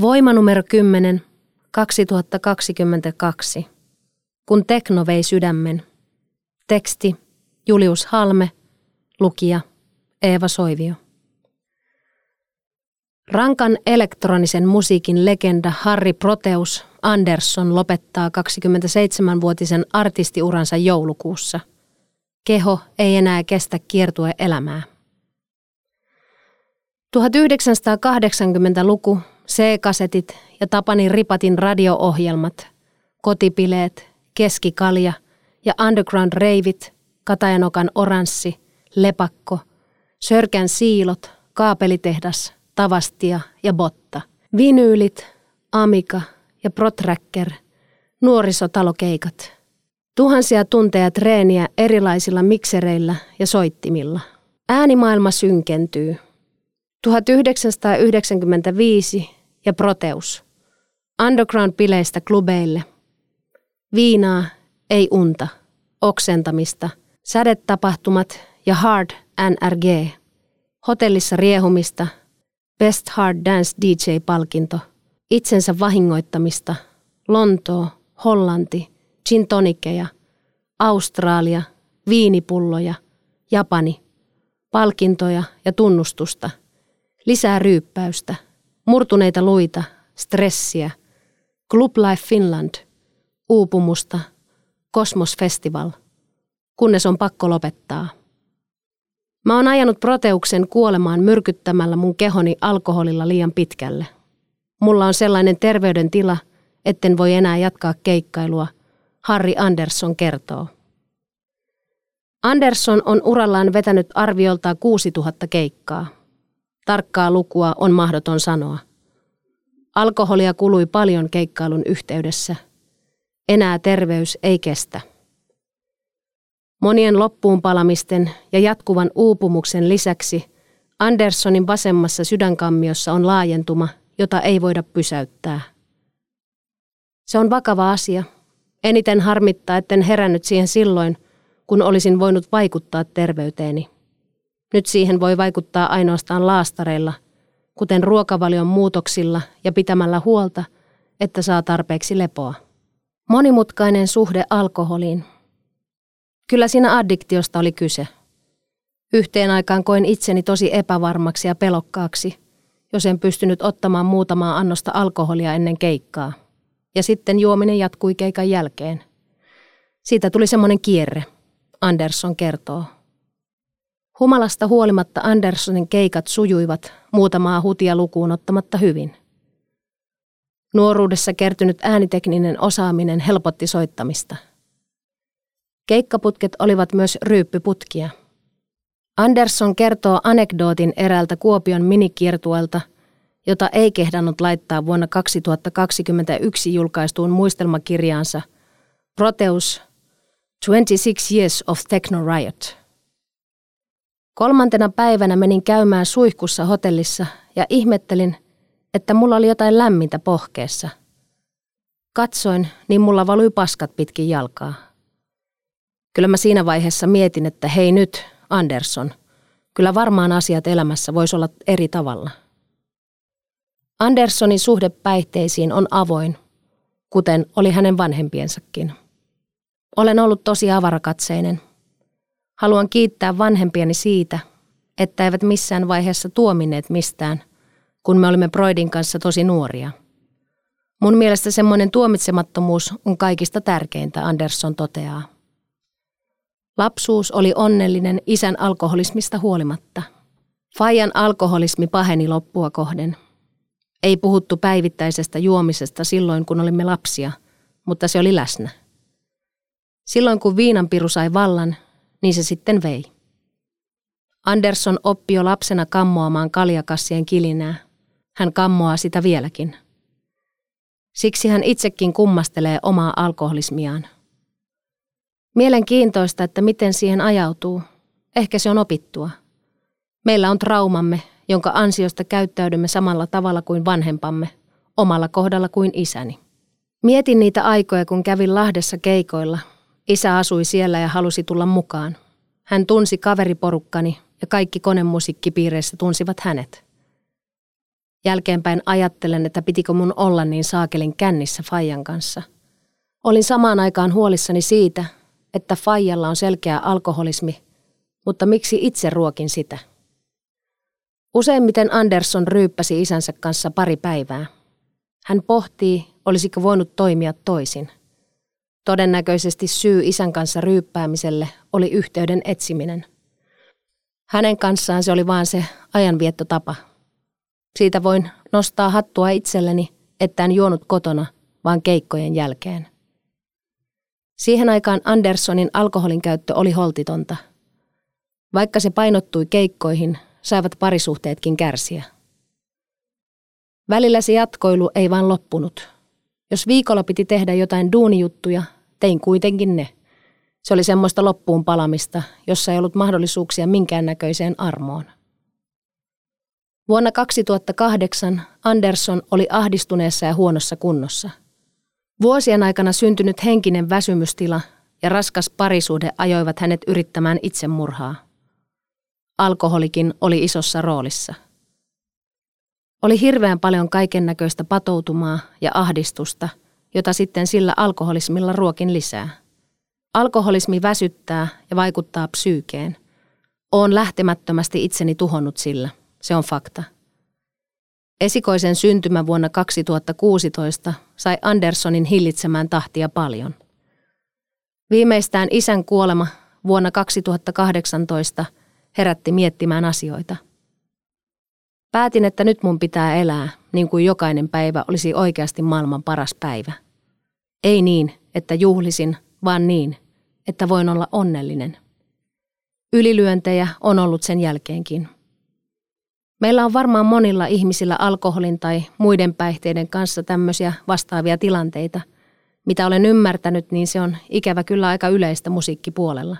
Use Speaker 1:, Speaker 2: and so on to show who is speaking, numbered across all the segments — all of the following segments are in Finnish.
Speaker 1: Voima numero 10, 2022. Kun tekno vei sydämen. Teksti Julius Halme, lukija Eeva Soivio. Rankan elektronisen musiikin legenda Harry Proteus Andersson lopettaa 27-vuotisen artistiuransa joulukuussa. Keho ei enää kestä kiertue elämää. 1980-luku, C-kasetit ja Tapani Ripatin radio-ohjelmat, kotipileet, keskikalja ja underground reivit, Katajanokan oranssi, lepakko, sörkän siilot, kaapelitehdas, tavastia ja botta, vinyylit, amika ja protracker, nuorisotalokeikat. Tuhansia tunteja treeniä erilaisilla miksereillä ja soittimilla. Äänimaailma synkentyy. 1995 ja Proteus. Underground-bileistä klubeille. Viinaa, ei unta. Oksentamista. Sädetapahtumat ja Hard NRG. Hotellissa riehumista. Best Hard Dance DJ-palkinto. Itsensä vahingoittamista. Lontoo, Hollanti, gin tonikkeja, Australia, viinipulloja, Japani. Palkintoja ja tunnustusta. Lisää ryyppäystä – Murtuneita luita, stressiä, Club Life Finland, uupumusta, Kosmos Festival, kunnes on pakko lopettaa. Mä oon ajanut proteuksen kuolemaan myrkyttämällä mun kehoni alkoholilla liian pitkälle. Mulla on sellainen terveydentila, etten voi enää jatkaa keikkailua, Harry Andersson kertoo. Andersson on urallaan vetänyt arviolta 6000 keikkaa. Tarkkaa lukua on mahdoton sanoa. Alkoholia kului paljon keikkailun yhteydessä. Enää terveys ei kestä. Monien loppuunpalamisten ja jatkuvan uupumuksen lisäksi Anderssonin vasemmassa sydänkammiossa on laajentuma, jota ei voida pysäyttää. Se on vakava asia. Eniten harmittaa, etten herännyt siihen silloin, kun olisin voinut vaikuttaa terveyteeni. Nyt siihen voi vaikuttaa ainoastaan laastareilla, kuten ruokavalion muutoksilla ja pitämällä huolta, että saa tarpeeksi lepoa. Monimutkainen suhde alkoholiin. Kyllä siinä addiktiosta oli kyse. Yhteen aikaan koin itseni tosi epävarmaksi ja pelokkaaksi, jos en pystynyt ottamaan muutamaa annosta alkoholia ennen keikkaa. Ja sitten juominen jatkui keikan jälkeen. Siitä tuli semmoinen kierre, Andersson kertoo. Humalasta huolimatta Anderssonin keikat sujuivat muutamaa hutia lukuun ottamatta hyvin. Nuoruudessa kertynyt äänitekninen osaaminen helpotti soittamista. Keikkaputket olivat myös ryyppyputkia. Andersson kertoo anekdootin eräältä Kuopion minikiertuelta, jota ei kehdannut laittaa vuonna 2021 julkaistuun muistelmakirjaansa Proteus 26 Years of Techno Riot. Kolmantena päivänä menin käymään suihkussa hotellissa ja ihmettelin, että mulla oli jotain lämmintä pohkeessa. Katsoin, niin mulla valui paskat pitkin jalkaa. Kyllä mä siinä vaiheessa mietin, että hei nyt, Andersson, kyllä varmaan asiat elämässä voisi olla eri tavalla. Anderssonin suhde päihteisiin on avoin, kuten oli hänen vanhempiensakin. Olen ollut tosi avarakatseinen – Haluan kiittää vanhempiani siitä, että eivät missään vaiheessa tuomineet mistään, kun me olimme Broidin kanssa tosi nuoria. Mun mielestä semmoinen tuomitsemattomuus on kaikista tärkeintä, Andersson toteaa. Lapsuus oli onnellinen isän alkoholismista huolimatta. Fajan alkoholismi paheni loppua kohden. Ei puhuttu päivittäisestä juomisesta silloin, kun olimme lapsia, mutta se oli läsnä. Silloin kun viinanpiru sai vallan, niin se sitten vei. Anderson oppi jo lapsena kammoamaan kaljakassien kilinää. Hän kammoaa sitä vieläkin. Siksi hän itsekin kummastelee omaa alkoholismiaan. Mielenkiintoista, että miten siihen ajautuu. Ehkä se on opittua. Meillä on traumamme, jonka ansiosta käyttäydymme samalla tavalla kuin vanhempamme, omalla kohdalla kuin isäni. Mietin niitä aikoja, kun kävin Lahdessa keikoilla. Isä asui siellä ja halusi tulla mukaan. Hän tunsi kaveriporukkani ja kaikki konemusiikkipiireissä tunsivat hänet. Jälkeenpäin ajattelen, että pitikö mun olla niin saakelin kännissä Fajan kanssa. Olin samaan aikaan huolissani siitä, että Fajalla on selkeä alkoholismi, mutta miksi itse ruokin sitä? Useimmiten Anderson ryyppäsi isänsä kanssa pari päivää. Hän pohtii, olisiko voinut toimia toisin. Todennäköisesti syy isän kanssa ryyppäämiselle oli yhteyden etsiminen. Hänen kanssaan se oli vain se ajanviettotapa. Siitä voin nostaa hattua itselleni, että en juonut kotona, vaan keikkojen jälkeen. Siihen aikaan Andersonin alkoholin käyttö oli holtitonta. Vaikka se painottui keikkoihin, saivat parisuhteetkin kärsiä. Välillä se jatkoilu ei vaan loppunut. Jos viikolla piti tehdä jotain duunijuttuja, tein kuitenkin ne. Se oli semmoista loppuun palamista, jossa ei ollut mahdollisuuksia minkäännäköiseen armoon. Vuonna 2008 Anderson oli ahdistuneessa ja huonossa kunnossa. Vuosien aikana syntynyt henkinen väsymystila ja raskas parisuhde ajoivat hänet yrittämään itsemurhaa. Alkoholikin oli isossa roolissa – oli hirveän paljon kaiken näköistä patoutumaa ja ahdistusta, jota sitten sillä alkoholismilla ruokin lisää. Alkoholismi väsyttää ja vaikuttaa psyykeen. Oon lähtemättömästi itseni tuhonnut sillä. Se on fakta. Esikoisen syntymä vuonna 2016 sai Andersonin hillitsemään tahtia paljon. Viimeistään isän kuolema vuonna 2018 herätti miettimään asioita – Päätin, että nyt mun pitää elää, niin kuin jokainen päivä olisi oikeasti maailman paras päivä. Ei niin, että juhlisin, vaan niin, että voin olla onnellinen. Ylilyöntejä on ollut sen jälkeenkin. Meillä on varmaan monilla ihmisillä alkoholin tai muiden päihteiden kanssa tämmöisiä vastaavia tilanteita. Mitä olen ymmärtänyt, niin se on ikävä kyllä aika yleistä musiikkipuolella.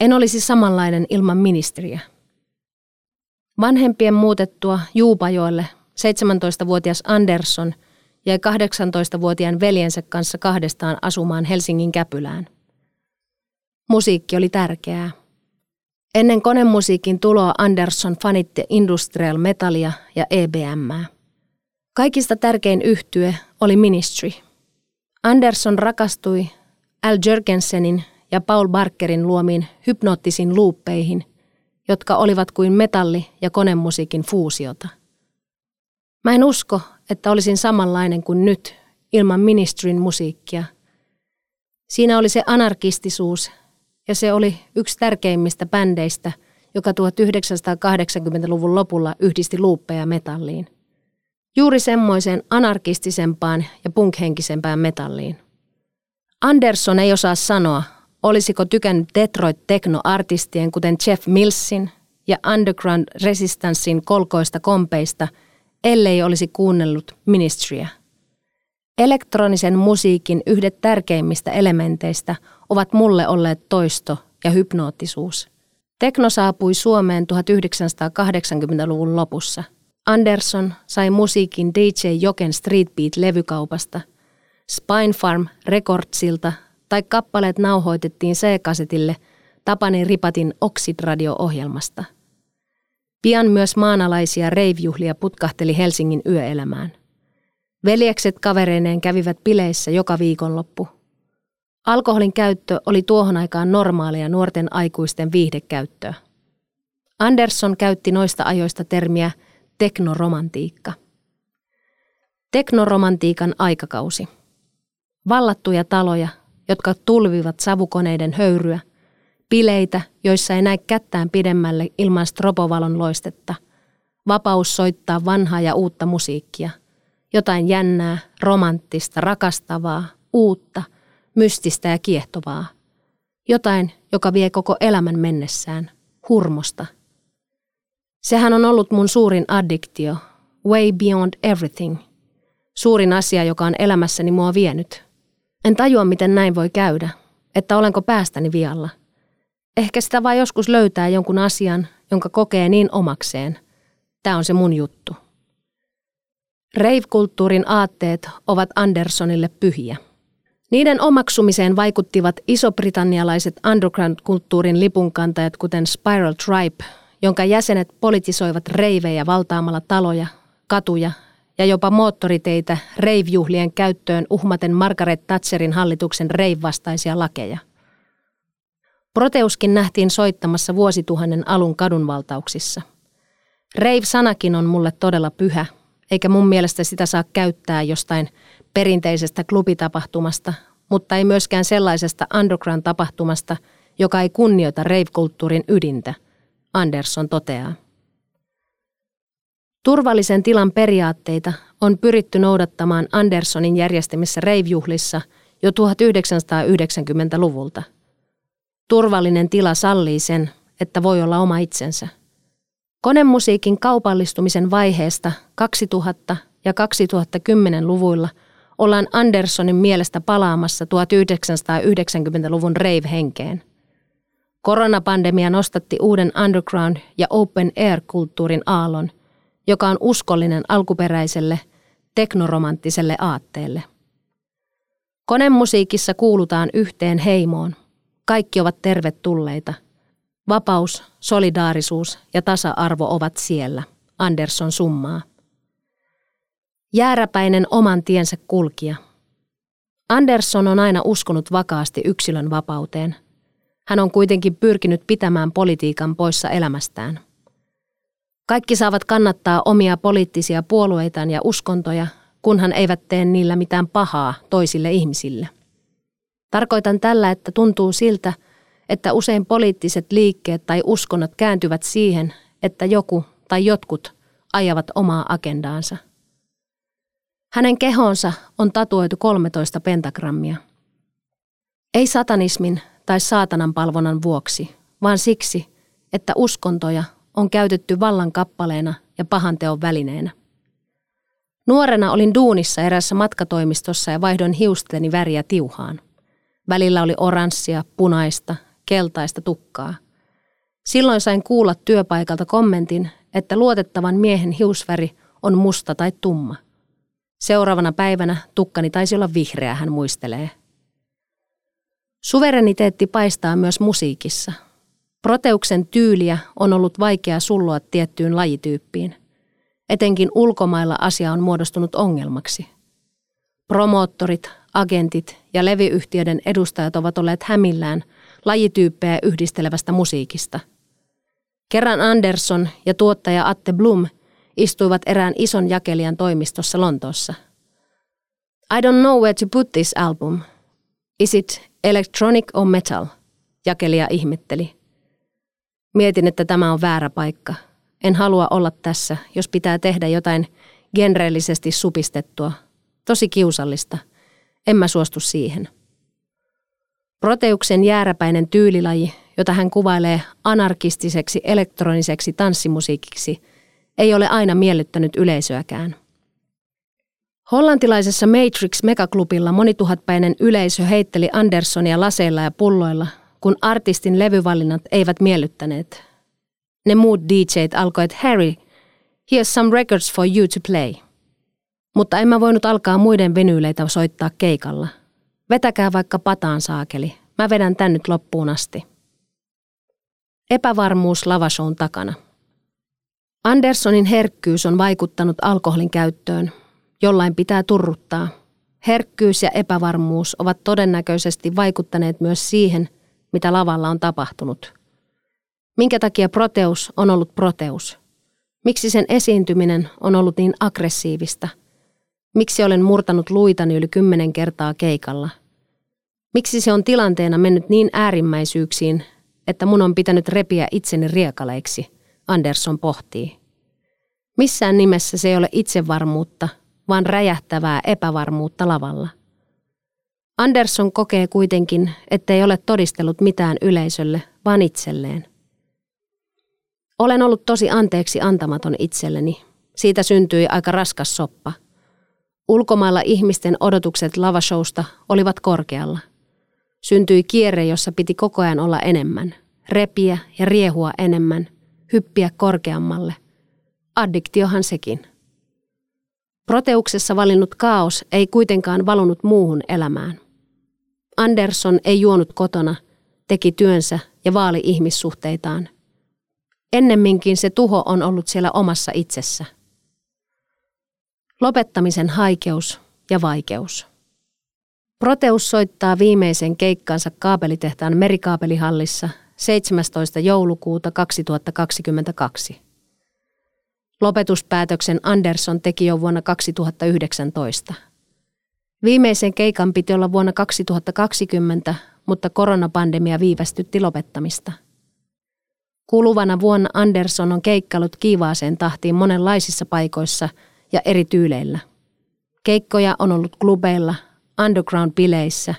Speaker 1: En olisi samanlainen ilman ministeriä. Vanhempien muutettua Juupajoelle 17-vuotias Andersson jäi 18-vuotiaan veljensä kanssa kahdestaan asumaan Helsingin Käpylään. Musiikki oli tärkeää. Ennen konemusiikin tuloa Andersson fanitti industrial metallia ja EBM. Kaikista tärkein yhtye oli Ministry. Andersson rakastui Al Jörgensenin ja Paul Barkerin luomiin hypnoottisiin luuppeihin, jotka olivat kuin metalli- ja konemusiikin fuusiota. Mä en usko, että olisin samanlainen kuin nyt ilman ministrin musiikkia. Siinä oli se anarkistisuus ja se oli yksi tärkeimmistä bändeistä, joka 1980-luvun lopulla yhdisti luuppeja metalliin. Juuri semmoiseen anarkistisempaan ja punkhenkisempään metalliin. Anderson ei osaa sanoa, Olisiko tykännyt Detroit Techno-artistien kuten Jeff Millsin ja Underground Resistancein kolkoista kompeista, ellei olisi kuunnellut Ministryä. Elektronisen musiikin yhdet tärkeimmistä elementeistä ovat mulle olleet toisto ja hypnoottisuus. Tekno saapui Suomeen 1980-luvun lopussa. Anderson sai musiikin DJ Joken Street Beat-levykaupasta, Spine Farm Recordsilta tai kappaleet nauhoitettiin C-kasetille Tapani Ripatin Oxid-radio-ohjelmasta. Pian myös maanalaisia reivjuhlia putkahteli Helsingin yöelämään. Veljekset kavereineen kävivät bileissä joka viikonloppu. Alkoholin käyttö oli tuohon aikaan normaalia nuorten aikuisten viihdekäyttöä. Anderson käytti noista ajoista termiä teknoromantiikka. Teknoromantiikan aikakausi. Vallattuja taloja, jotka tulvivat savukoneiden höyryä, pileitä, joissa ei näe kättään pidemmälle ilman strobovalon loistetta, vapaus soittaa vanhaa ja uutta musiikkia, jotain jännää, romanttista, rakastavaa, uutta, mystistä ja kiehtovaa. Jotain, joka vie koko elämän mennessään. Hurmosta. Sehän on ollut mun suurin addiktio. Way beyond everything. Suurin asia, joka on elämässäni mua vienyt. En tajua, miten näin voi käydä. Että olenko päästäni vialla. Ehkä sitä vaan joskus löytää jonkun asian, jonka kokee niin omakseen. Tämä on se mun juttu. Rave-kulttuurin aatteet ovat Andersonille pyhiä. Niiden omaksumiseen vaikuttivat isobritannialaiset underground-kulttuurin lipunkantajat kuten Spiral Tribe, jonka jäsenet politisoivat reivejä valtaamalla taloja, katuja ja jopa moottoriteitä rave-juhlien käyttöön uhmaten Margaret Thatcherin hallituksen rave-vastaisia lakeja. Proteuskin nähtiin soittamassa vuosituhannen alun kadunvaltauksissa. Rave-sanakin on mulle todella pyhä, eikä mun mielestä sitä saa käyttää jostain perinteisestä klubitapahtumasta, mutta ei myöskään sellaisesta underground-tapahtumasta, joka ei kunnioita rave-kulttuurin ydintä, Anderson toteaa. Turvallisen tilan periaatteita on pyritty noudattamaan Andersonin järjestämissä rave-juhlissa jo 1990-luvulta. Turvallinen tila sallii sen, että voi olla oma itsensä. Konemusiikin kaupallistumisen vaiheesta 2000- ja 2010-luvuilla – ollaan Andersonin mielestä palaamassa 1990-luvun rave-henkeen. Koronapandemia nostatti uuden underground- ja open air-kulttuurin aallon, joka on uskollinen alkuperäiselle, teknoromanttiselle aatteelle. Konemusiikissa kuulutaan yhteen heimoon. Kaikki ovat tervetulleita. Vapaus, solidaarisuus ja tasa-arvo ovat siellä, Anderson summaa. Jääräpäinen oman tiensä kulkija. Andersson on aina uskonut vakaasti yksilön vapauteen. Hän on kuitenkin pyrkinyt pitämään politiikan poissa elämästään. Kaikki saavat kannattaa omia poliittisia puolueitaan ja uskontoja, kunhan eivät tee niillä mitään pahaa toisille ihmisille. Tarkoitan tällä, että tuntuu siltä, että usein poliittiset liikkeet tai uskonnot kääntyvät siihen, että joku tai jotkut ajavat omaa agendaansa – hänen kehonsa on tatuoitu 13 pentagrammia. Ei satanismin tai saatanan palvonnan vuoksi, vaan siksi, että uskontoja on käytetty vallan kappaleena ja pahanteon välineenä. Nuorena olin duunissa erässä matkatoimistossa ja vaihdoin hiusteni väriä tiuhaan. Välillä oli oranssia, punaista, keltaista tukkaa. Silloin sain kuulla työpaikalta kommentin, että luotettavan miehen hiusväri on musta tai tumma – Seuraavana päivänä tukkani taisi olla vihreä, hän muistelee. Suvereniteetti paistaa myös musiikissa. Proteuksen tyyliä on ollut vaikea sulloa tiettyyn lajityyppiin. Etenkin ulkomailla asia on muodostunut ongelmaksi. Promoottorit, agentit ja levyyhtiöiden edustajat ovat olleet hämillään lajityyppejä yhdistelevästä musiikista. Kerran Anderson ja tuottaja Atte Blum – istuivat erään ison jakelijan toimistossa Lontoossa. I don't know where to put this album. Is it electronic or metal? Jakelija ihmetteli. Mietin, että tämä on väärä paikka. En halua olla tässä, jos pitää tehdä jotain genreellisesti supistettua. Tosi kiusallista. En mä suostu siihen. Proteuksen jääräpäinen tyylilaji, jota hän kuvailee anarkistiseksi elektroniseksi tanssimusiikiksi – ei ole aina miellyttänyt yleisöäkään. Hollantilaisessa Matrix Megaklubilla monituhatpäinen yleisö heitteli Andersonia laseilla ja pulloilla, kun artistin levyvalinnat eivät miellyttäneet. Ne muut DJt alkoivat, Harry, here's some records for you to play. Mutta en mä voinut alkaa muiden venyyleitä soittaa keikalla. Vetäkää vaikka pataan saakeli. Mä vedän tän nyt loppuun asti. Epävarmuus lavashown takana. Andersonin herkkyys on vaikuttanut alkoholin käyttöön. Jollain pitää turruttaa. Herkkyys ja epävarmuus ovat todennäköisesti vaikuttaneet myös siihen, mitä lavalla on tapahtunut. Minkä takia proteus on ollut proteus? Miksi sen esiintyminen on ollut niin aggressiivista? Miksi olen murtanut luitani yli kymmenen kertaa keikalla? Miksi se on tilanteena mennyt niin äärimmäisyyksiin, että mun on pitänyt repiä itseni riekaleiksi – Anderson pohtii. Missään nimessä se ei ole itsevarmuutta, vaan räjähtävää epävarmuutta lavalla. Anderson kokee kuitenkin, ettei ole todistellut mitään yleisölle, vaan itselleen. Olen ollut tosi anteeksi antamaton itselleni. Siitä syntyi aika raskas soppa. Ulkomailla ihmisten odotukset lavashowsta olivat korkealla. Syntyi kierre, jossa piti koko ajan olla enemmän. Repiä ja riehua enemmän. Hyppiä korkeammalle. Addiktiohan sekin. Proteuksessa valinnut kaos ei kuitenkaan valunut muuhun elämään. Anderson ei juonut kotona, teki työnsä ja vaali ihmissuhteitaan. Ennemminkin se tuho on ollut siellä omassa itsessä. Lopettamisen haikeus ja vaikeus. Proteus soittaa viimeisen keikkansa kaapelitehtaan merikaapelihallissa 17. joulukuuta 2022. Lopetuspäätöksen Anderson teki jo vuonna 2019. Viimeisen keikan piti olla vuonna 2020, mutta koronapandemia viivästytti lopettamista. Kuluvana vuonna Anderson on keikkailut kiivaaseen tahtiin monenlaisissa paikoissa ja eri tyyleillä. Keikkoja on ollut klubeilla, underground-bileissä,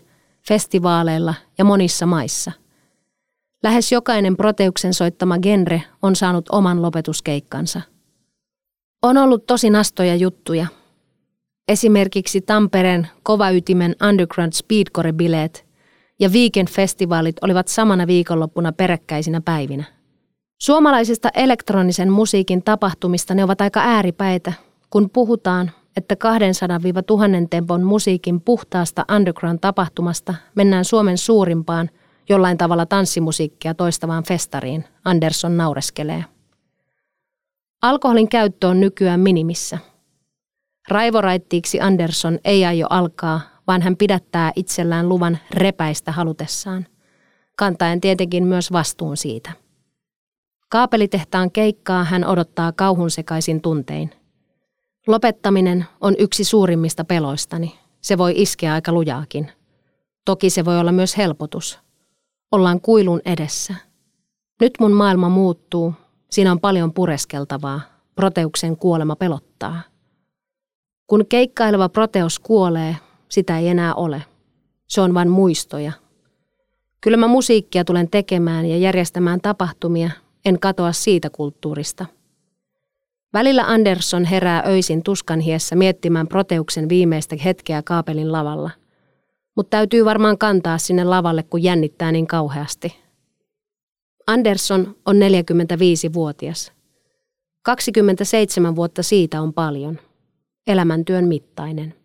Speaker 1: festivaaleilla ja monissa maissa. Lähes jokainen Proteuksen soittama genre on saanut oman lopetuskeikkansa. On ollut tosi nastoja juttuja – Esimerkiksi Tampereen kovaytimen Underground Speedcore-bileet ja Weekend-festivaalit olivat samana viikonloppuna peräkkäisinä päivinä. Suomalaisista elektronisen musiikin tapahtumista ne ovat aika ääripäitä, kun puhutaan, että 200-1000 tempon musiikin puhtaasta underground-tapahtumasta mennään Suomen suurimpaan, jollain tavalla tanssimusiikkia toistavaan festariin, Anderson naureskelee. Alkoholin käyttö on nykyään minimissä – Raivoraittiiksi Anderson ei aio alkaa, vaan hän pidättää itsellään luvan repäistä halutessaan, kantaen tietenkin myös vastuun siitä. Kaapelitehtaan keikkaa hän odottaa kauhun sekaisin tuntein. Lopettaminen on yksi suurimmista peloistani. Se voi iskeä aika lujaakin. Toki se voi olla myös helpotus. Ollaan kuilun edessä. Nyt mun maailma muuttuu. Siinä on paljon pureskeltavaa. Proteuksen kuolema pelottaa. Kun keikkaileva proteos kuolee, sitä ei enää ole. Se on vain muistoja. Kyllä mä musiikkia tulen tekemään ja järjestämään tapahtumia, en katoa siitä kulttuurista. Välillä Anderson herää öisin tuskanhiessä miettimään proteuksen viimeistä hetkeä kaapelin lavalla. Mutta täytyy varmaan kantaa sinne lavalle, kun jännittää niin kauheasti. Anderson on 45-vuotias. 27 vuotta siitä on paljon – elämäntyön mittainen.